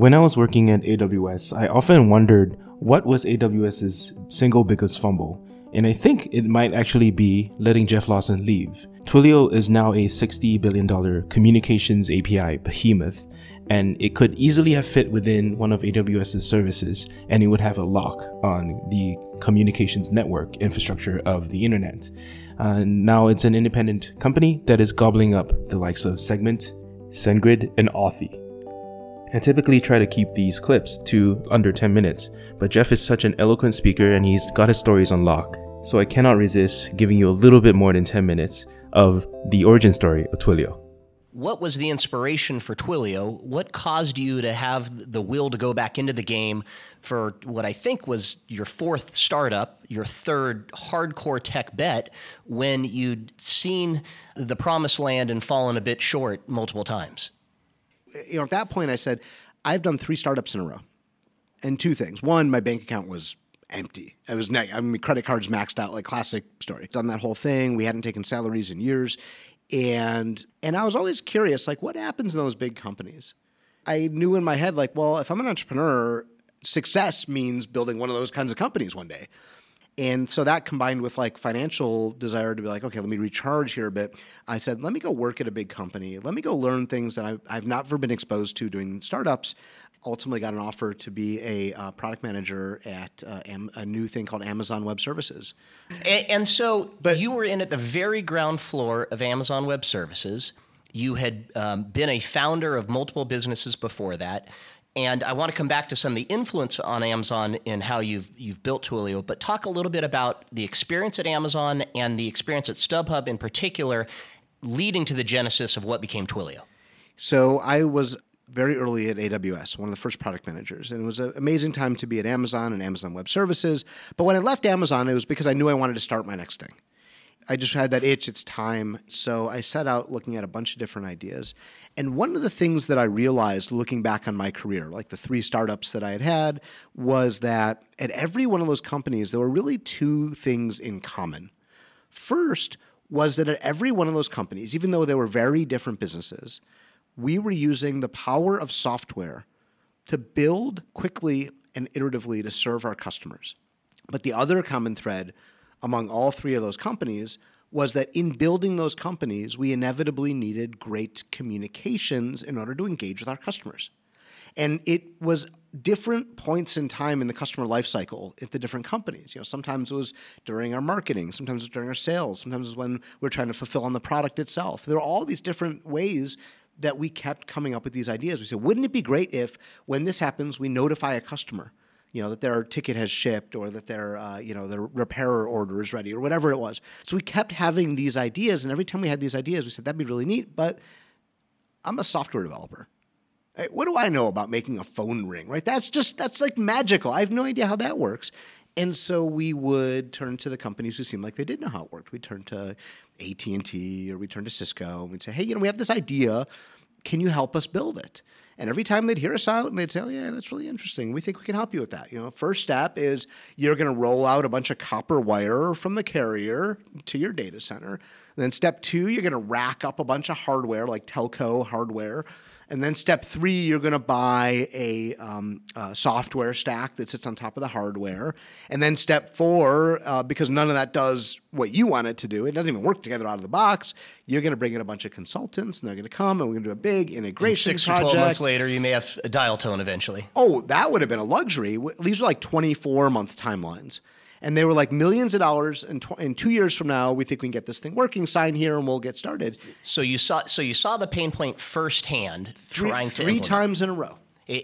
When I was working at AWS, I often wondered what was AWS's single biggest fumble, and I think it might actually be letting Jeff Lawson leave. Twilio is now a $60 billion communications API behemoth, and it could easily have fit within one of AWS's services, and it would have a lock on the communications network infrastructure of the internet. Uh, now it's an independent company that is gobbling up the likes of Segment, SendGrid, and Authy. I typically try to keep these clips to under 10 minutes, but Jeff is such an eloquent speaker and he's got his stories on lock. So I cannot resist giving you a little bit more than 10 minutes of the origin story of Twilio. What was the inspiration for Twilio? What caused you to have the will to go back into the game for what I think was your fourth startup, your third hardcore tech bet, when you'd seen the promised land and fallen a bit short multiple times? You know, at that point, I said, I've done three startups in a row, and two things. One, my bank account was empty. It was neg- I mean, credit cards maxed out, like classic story. Done that whole thing. We hadn't taken salaries in years, and and I was always curious, like, what happens in those big companies? I knew in my head, like, well, if I'm an entrepreneur, success means building one of those kinds of companies one day. And so that combined with like financial desire to be like, okay, let me recharge here a bit. I said, let me go work at a big company. Let me go learn things that I've, I've not ever been exposed to doing startups. Ultimately, got an offer to be a uh, product manager at uh, Am- a new thing called Amazon Web Services. And, and so, but you were in at the very ground floor of Amazon Web Services. You had um, been a founder of multiple businesses before that. And I want to come back to some of the influence on Amazon and how you've you've built Twilio, but talk a little bit about the experience at Amazon and the experience at StubHub in particular, leading to the genesis of what became Twilio. So I was very early at AWS, one of the first product managers, and it was an amazing time to be at Amazon and Amazon Web Services. But when I left Amazon, it was because I knew I wanted to start my next thing. I just had that itch, it's time. So I set out looking at a bunch of different ideas. And one of the things that I realized looking back on my career, like the three startups that I had had, was that at every one of those companies, there were really two things in common. First was that at every one of those companies, even though they were very different businesses, we were using the power of software to build quickly and iteratively to serve our customers. But the other common thread among all three of those companies was that in building those companies, we inevitably needed great communications in order to engage with our customers. And it was different points in time in the customer lifecycle at the different companies. You know, sometimes it was during our marketing, sometimes it was during our sales, sometimes it was when we are trying to fulfill on the product itself. There are all these different ways that we kept coming up with these ideas. We said, wouldn't it be great if when this happens, we notify a customer? You know that their ticket has shipped or that their uh, you know their repairer order is ready or whatever it was. So we kept having these ideas and every time we had these ideas we said that'd be really neat but i'm a software developer. What do i know about making a phone ring? Right? That's just that's like magical. I have no idea how that works. And so we would turn to the companies who seemed like they did know how it worked. We'd turn to at&t or we'd turn to cisco and we'd say hey you know we have this idea. Can you help us build it and every time they'd hear us out and they'd say, oh, yeah, that's really interesting. We think we can help you with that. You know, first step is you're going to roll out a bunch of copper wire from the carrier to your data center. And then step two, you're going to rack up a bunch of hardware like telco hardware and then step three, you're going to buy a, um, a, software stack that sits on top of the hardware. And then step four, uh, because none of that does what you want it to do, it doesn't even work together out of the box. You're going to bring in a bunch of consultants, and they're going to come, and we're going to do a big integration and six project. or twelve months later, you may have a dial tone eventually. Oh, that would have been a luxury. These are like 24 month timelines and they were like millions of dollars. And tw- in two years from now, we think we can get this thing working. Sign here, and we'll get started. So you saw, so you saw the pain point firsthand, three, trying to three implement. times in a row.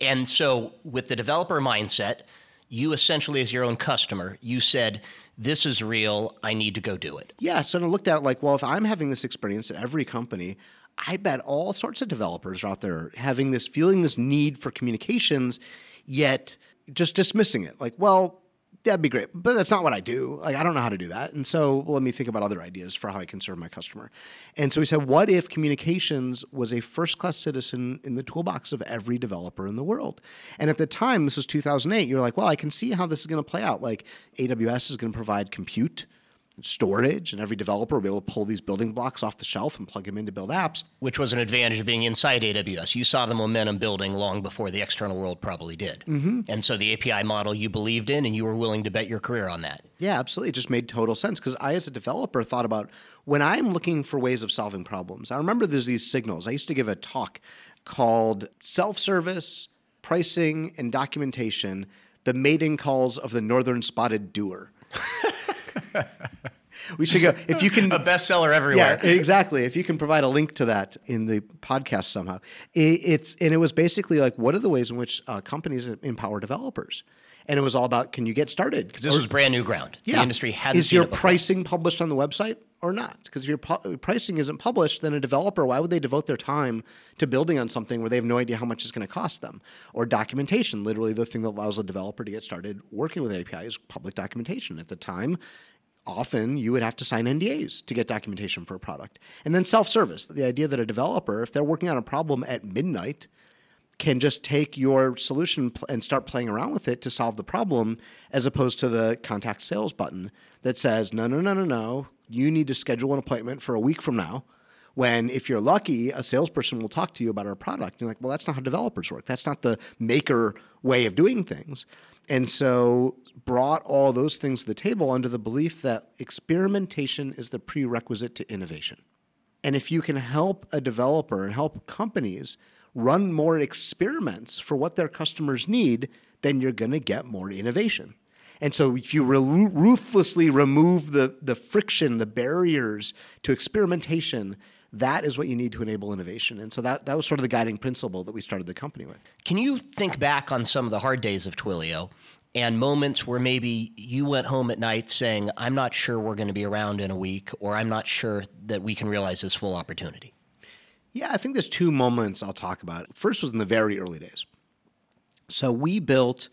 And so, with the developer mindset, you essentially, as your own customer, you said, "This is real. I need to go do it." Yeah. So I looked at it like, well, if I'm having this experience at every company, I bet all sorts of developers are out there having this, feeling this need for communications, yet just dismissing it. Like, well, that'd be great. But that's not what I do. Like, I don't know how to do that. And so let me think about other ideas for how I can serve my customer. And so he said, what if communications was a first class citizen in the toolbox of every developer in the world? And at the time, this was 2008, you're like, well, I can see how this is going to play out. Like, AWS is going to provide compute. Storage, and every developer will be able to pull these building blocks off the shelf and plug them in to build apps. Which was an advantage of being inside AWS. You saw the momentum building long before the external world probably did. Mm-hmm. And so the API model you believed in and you were willing to bet your career on that. Yeah, absolutely. It just made total sense because I, as a developer, thought about when I'm looking for ways of solving problems. I remember there's these signals. I used to give a talk called Self Service, Pricing, and Documentation The Mating Calls of the Northern Spotted Doer. we should go if you can a bestseller everywhere. Yeah, exactly. If you can provide a link to that in the podcast somehow, it, it's and it was basically like what are the ways in which uh, companies empower developers, and it was all about can you get started because this or, was brand new ground. Yeah, the industry hadn't. Is your pricing published on the website or not? Because if your pu- pricing isn't published, then a developer why would they devote their time to building on something where they have no idea how much it's going to cost them? Or documentation, literally the thing that allows a developer to get started working with API is public documentation. At the time, often you would have to sign NDAs to get documentation for a product. And then self service the idea that a developer, if they're working on a problem at midnight, can just take your solution and start playing around with it to solve the problem, as opposed to the contact sales button that says, no, no, no, no, no, you need to schedule an appointment for a week from now. When, if you're lucky, a salesperson will talk to you about our product. and You're like, well, that's not how developers work. That's not the maker way of doing things. And so brought all those things to the table under the belief that experimentation is the prerequisite to innovation. And if you can help a developer and help companies run more experiments for what their customers need, then you're going to get more innovation. And so if you ruthlessly remove the, the friction, the barriers to experimentation, that is what you need to enable innovation. And so that, that was sort of the guiding principle that we started the company with. Can you think back on some of the hard days of Twilio and moments where maybe you went home at night saying, I'm not sure we're going to be around in a week, or I'm not sure that we can realize this full opportunity? Yeah, I think there's two moments I'll talk about. First was in the very early days. So we built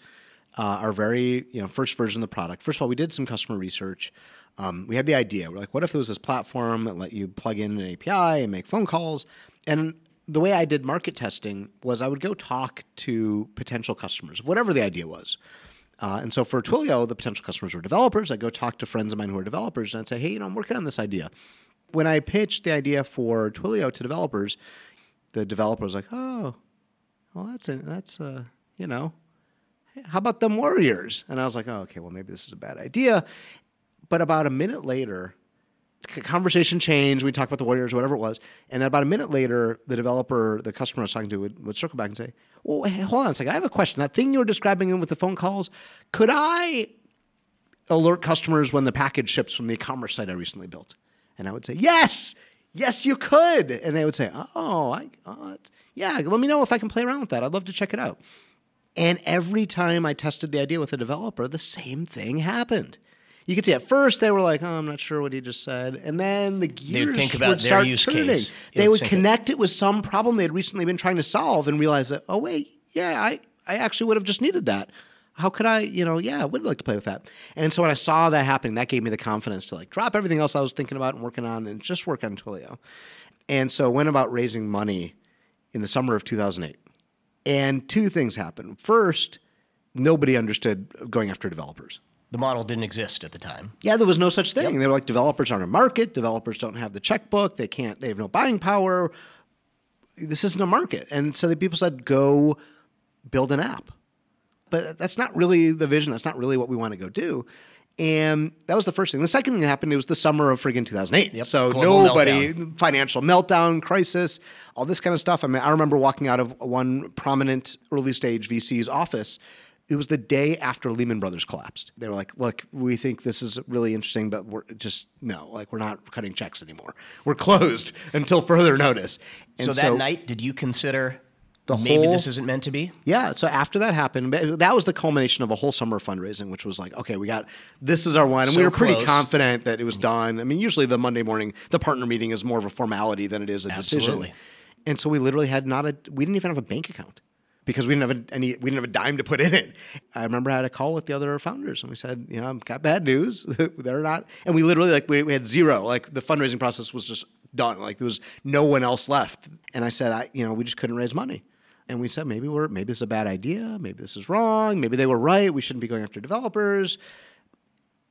uh, our very you know first version of the product. First of all, we did some customer research. Um, we had the idea. We're like, what if there was this platform that let you plug in an API and make phone calls? And the way I did market testing was I would go talk to potential customers, whatever the idea was. Uh, and so for Twilio, the potential customers were developers. I'd go talk to friends of mine who are developers and I'd say, hey, you know, I'm working on this idea. When I pitched the idea for Twilio to developers, the developer was like, oh, well, that's, a, that's a, you know, how about them Warriors? And I was like, oh, okay, well, maybe this is a bad idea. But about a minute later, the conversation changed. We talked about the Warriors, whatever it was. And then about a minute later, the developer, the customer I was talking to, would, would circle back and say, well, hey, hold on a second. I have a question. That thing you were describing with the phone calls, could I alert customers when the package ships from the e-commerce site I recently built? And I would say, yes, yes, you could. And they would say, oh, I, oh, yeah, let me know if I can play around with that. I'd love to check it out. And every time I tested the idea with a developer, the same thing happened you could see at first they were like, "Oh, I'm not sure what he just said," and then the gears think about would start their use turning. case. They would connect it. it with some problem they had recently been trying to solve, and realize that, oh wait, yeah, I I actually would have just needed that. How could I, you know, yeah, I would like to play with that. And so when I saw that happening, that gave me the confidence to like drop everything else I was thinking about and working on, and just work on Twilio. And so went about raising money in the summer of 2008. And two things happened. First, nobody understood going after developers the model didn't exist at the time. Yeah, there was no such thing. Yep. They were like developers aren't a market. Developers don't have the checkbook. They can't. They have no buying power. This isn't a market. And so the people said, go build an app. But that's not really the vision. That's not really what we want to go do. And that was the first thing. The second thing that happened, it was the summer of friggin' 2008. Yep. So Global nobody, meltdown. financial meltdown, crisis, all this kind of stuff. I mean, I remember walking out of one prominent early stage VC's office it was the day after Lehman Brothers collapsed. They were like, "Look, we think this is really interesting, but we're just no, like we're not cutting checks anymore. We're closed until further notice." And so that so, night, did you consider the maybe whole, this isn't meant to be? Yeah. So after that happened, that was the culmination of a whole summer of fundraising, which was like, okay, we got this is our one, and so we were pretty confident that it was done. I mean, usually the Monday morning, the partner meeting is more of a formality than it is a Absolutely. decision. And so we literally had not a, we didn't even have a bank account because we didn't have any we didn't have a dime to put in it. I remember I had a call with the other founders and we said, you know, I've got bad news. They're not, and we literally like we, we had zero. Like the fundraising process was just done. Like there was no one else left. And I said, I you know we just couldn't raise money. And we said maybe we're maybe this is a bad idea. Maybe this is wrong. Maybe they were right. We shouldn't be going after developers.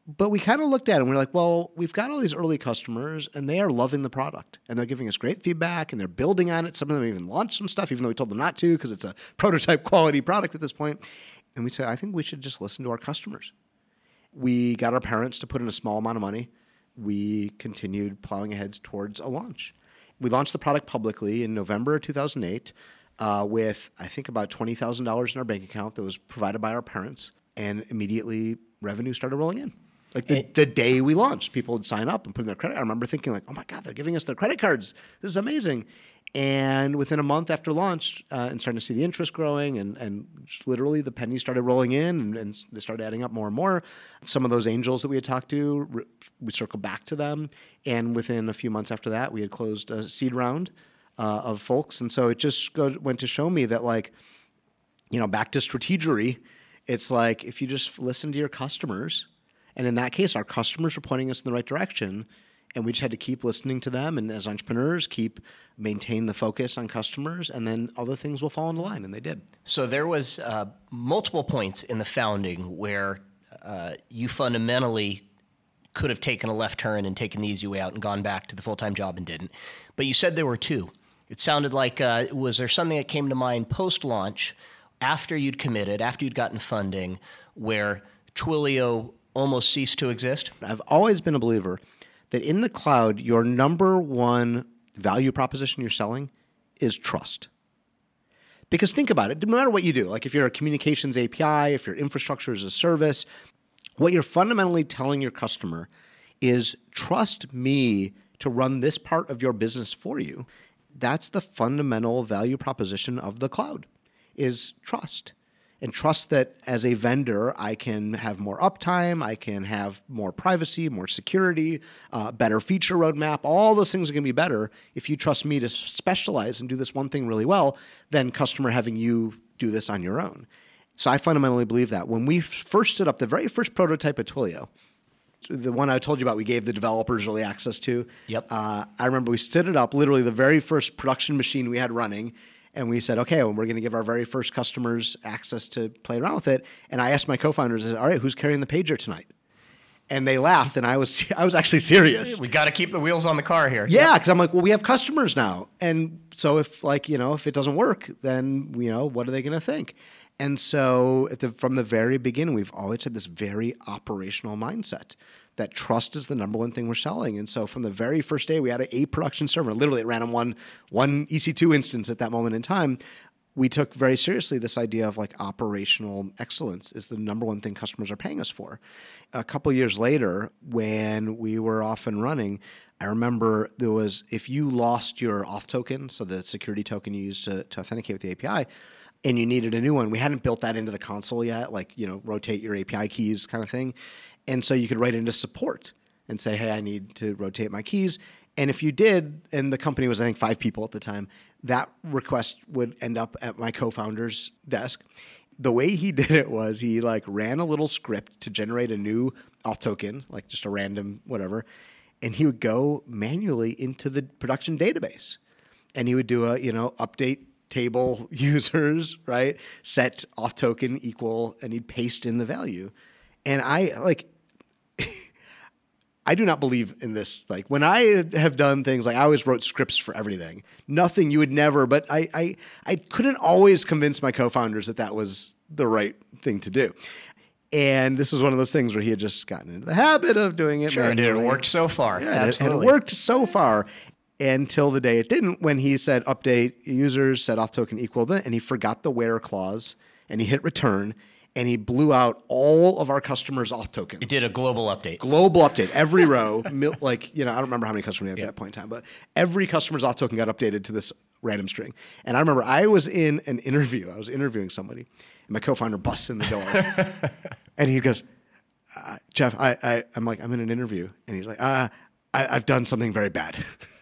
But we kind of looked at it and we are like, well, we've got all these early customers and they are loving the product and they're giving us great feedback and they're building on it. Some of them even launched some stuff, even though we told them not to because it's a prototype quality product at this point. And we said, I think we should just listen to our customers. We got our parents to put in a small amount of money. We continued plowing ahead towards a launch. We launched the product publicly in November 2008 uh, with, I think, about $20,000 in our bank account that was provided by our parents. And immediately revenue started rolling in. Like the, the day we launched, people would sign up and put in their credit. I remember thinking like, oh my God, they're giving us their credit cards. This is amazing. And within a month after launch, uh, and starting to see the interest growing, and, and literally the pennies started rolling in, and, and, they started adding up more and more. Some of those angels that we had talked to, we circled back to them, and within a few months after that, we had closed a seed round uh, of folks, and so it just go, went to show me that like, you know, back to strategery, it's like if you just listen to your customers, and in that case, our customers were pointing us in the right direction and we just had to keep listening to them and as entrepreneurs keep maintain the focus on customers and then other things will fall into line and they did. So there was uh, multiple points in the founding where uh, you fundamentally could have taken a left turn and taken the easy way out and gone back to the full-time job and didn't. But you said there were two it sounded like uh, was there something that came to mind post-launch after you'd committed after you'd gotten funding where twilio almost ceased to exist i've always been a believer that in the cloud, your number one value proposition you're selling is trust. Because think about it, no matter what you do, like if you're a communications API, if your infrastructure is a service, what you're fundamentally telling your customer is trust me to run this part of your business for you. That's the fundamental value proposition of the cloud is trust and trust that as a vendor, I can have more uptime, I can have more privacy, more security, uh, better feature roadmap. All those things are going to be better if you trust me to specialize and do this one thing really well than customer having you do this on your own. So I fundamentally believe that. When we first stood up the very first prototype at Twilio, the one I told you about, we gave the developers early access to. Yep. Uh, I remember we stood it up, literally the very first production machine we had running and we said, okay, well, we're going to give our very first customers access to play around with it. And I asked my co-founders, I said, all right, who's carrying the pager tonight? And they laughed, and I was I was actually serious. We got to keep the wheels on the car here. Yeah, because I'm like, well, we have customers now, and so if like you know if it doesn't work, then you know what are they going to think? And so the, from the very beginning, we've always had this very operational mindset that trust is the number one thing we're selling. And so from the very first day, we had a, a production server. Literally, it ran on one one EC2 instance at that moment in time. We took very seriously this idea of like operational excellence is the number one thing customers are paying us for. A couple years later, when we were off and running, I remember there was if you lost your auth token, so the security token you used to, to authenticate with the API, and you needed a new one. We hadn't built that into the console yet, like you know, rotate your API keys kind of thing. And so you could write into support and say, hey, I need to rotate my keys. And if you did, and the company was, I think, five people at the time, that request would end up at my co founder's desk. The way he did it was he like ran a little script to generate a new auth token, like just a random whatever, and he would go manually into the production database, and he would do a you know update table users right set auth token equal, and he'd paste in the value, and I like I do not believe in this. Like when I have done things, like I always wrote scripts for everything. Nothing you would never, but I I, I couldn't always convince my co-founders that that was the right thing to do. And this was one of those things where he had just gotten into the habit of doing it. Sure, and it worked so far. Yeah, Absolutely. And it worked so far until the day it didn't when he said update users, set auth token equal, and he forgot the where clause and he hit return and he blew out all of our customers' auth tokens. It did a global update. Global update. Every row, like, you know, I don't remember how many customers we had at that point in time, but every customer's auth token got updated to this random string. And I remember I was in an interview. I was interviewing somebody, and my co-founder busts in the door, and he goes, uh, "Jeff, I, I, I'm like, I'm in an interview," and he's like, uh, I, I've done something very bad."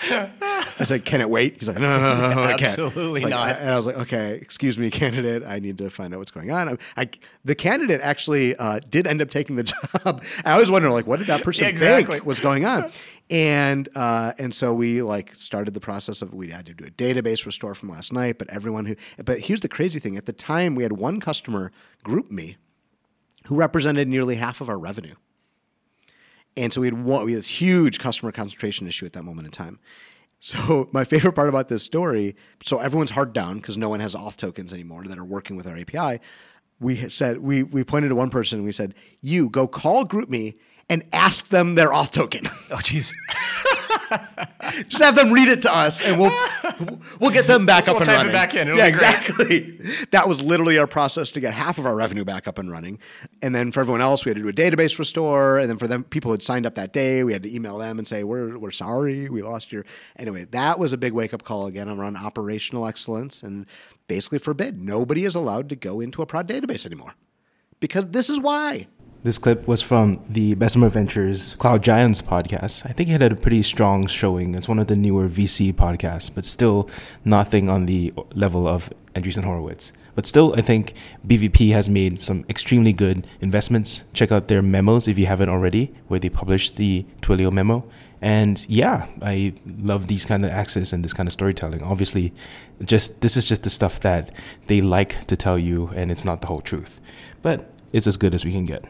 I said, "Can it wait?" He's like, "No, no, no, no I can't." Absolutely like, not. I, and I was like, "Okay, excuse me, candidate. I need to find out what's going on." I, I the candidate actually uh, did end up taking the job. I always wonder, like, what did that person Yeah, exactly. think was going on? And uh, and so we like started the process of we had to do a database restore from last night. But everyone who, but here's the crazy thing: at the time, we had one customer, GroupMe, who represented nearly half of our revenue. And so we had one, we had this huge customer concentration issue at that moment in time. So my favorite part about this story, so everyone's hard down because no one has auth tokens anymore that are working with our API. We said we we pointed to one person and we said, "You go call GroupMe and ask them their auth token. Oh, jeez. Just have them read it to us, and we'll we'll get them back up We'll and type it running. back in. It'll yeah, exactly. That was literally our process to get half of our revenue back up and running. And then for everyone else, we had to do a database restore. And then for them, people who had signed up that day, we had to email them and say, "We're we're sorry, we lost your." Anyway, that was a big wake up call again around operational excellence and basically forbid nobody is allowed to go into a prod database anymore because this is why. This clip was from the Bessemer Ventures Cloud Giants podcast. I think it had a pretty strong showing. It's one of the newer VC podcasts, but still nothing on the level of Andreessen Horowitz. But still, I think BVP has made some extremely good investments. Check out their memos if you haven't already, where they published the Twilio memo. And yeah, I love these kind of access and this kind of storytelling. Obviously, just this is just the stuff that they like to tell you, and it's not the whole truth. But it's as good as we can get.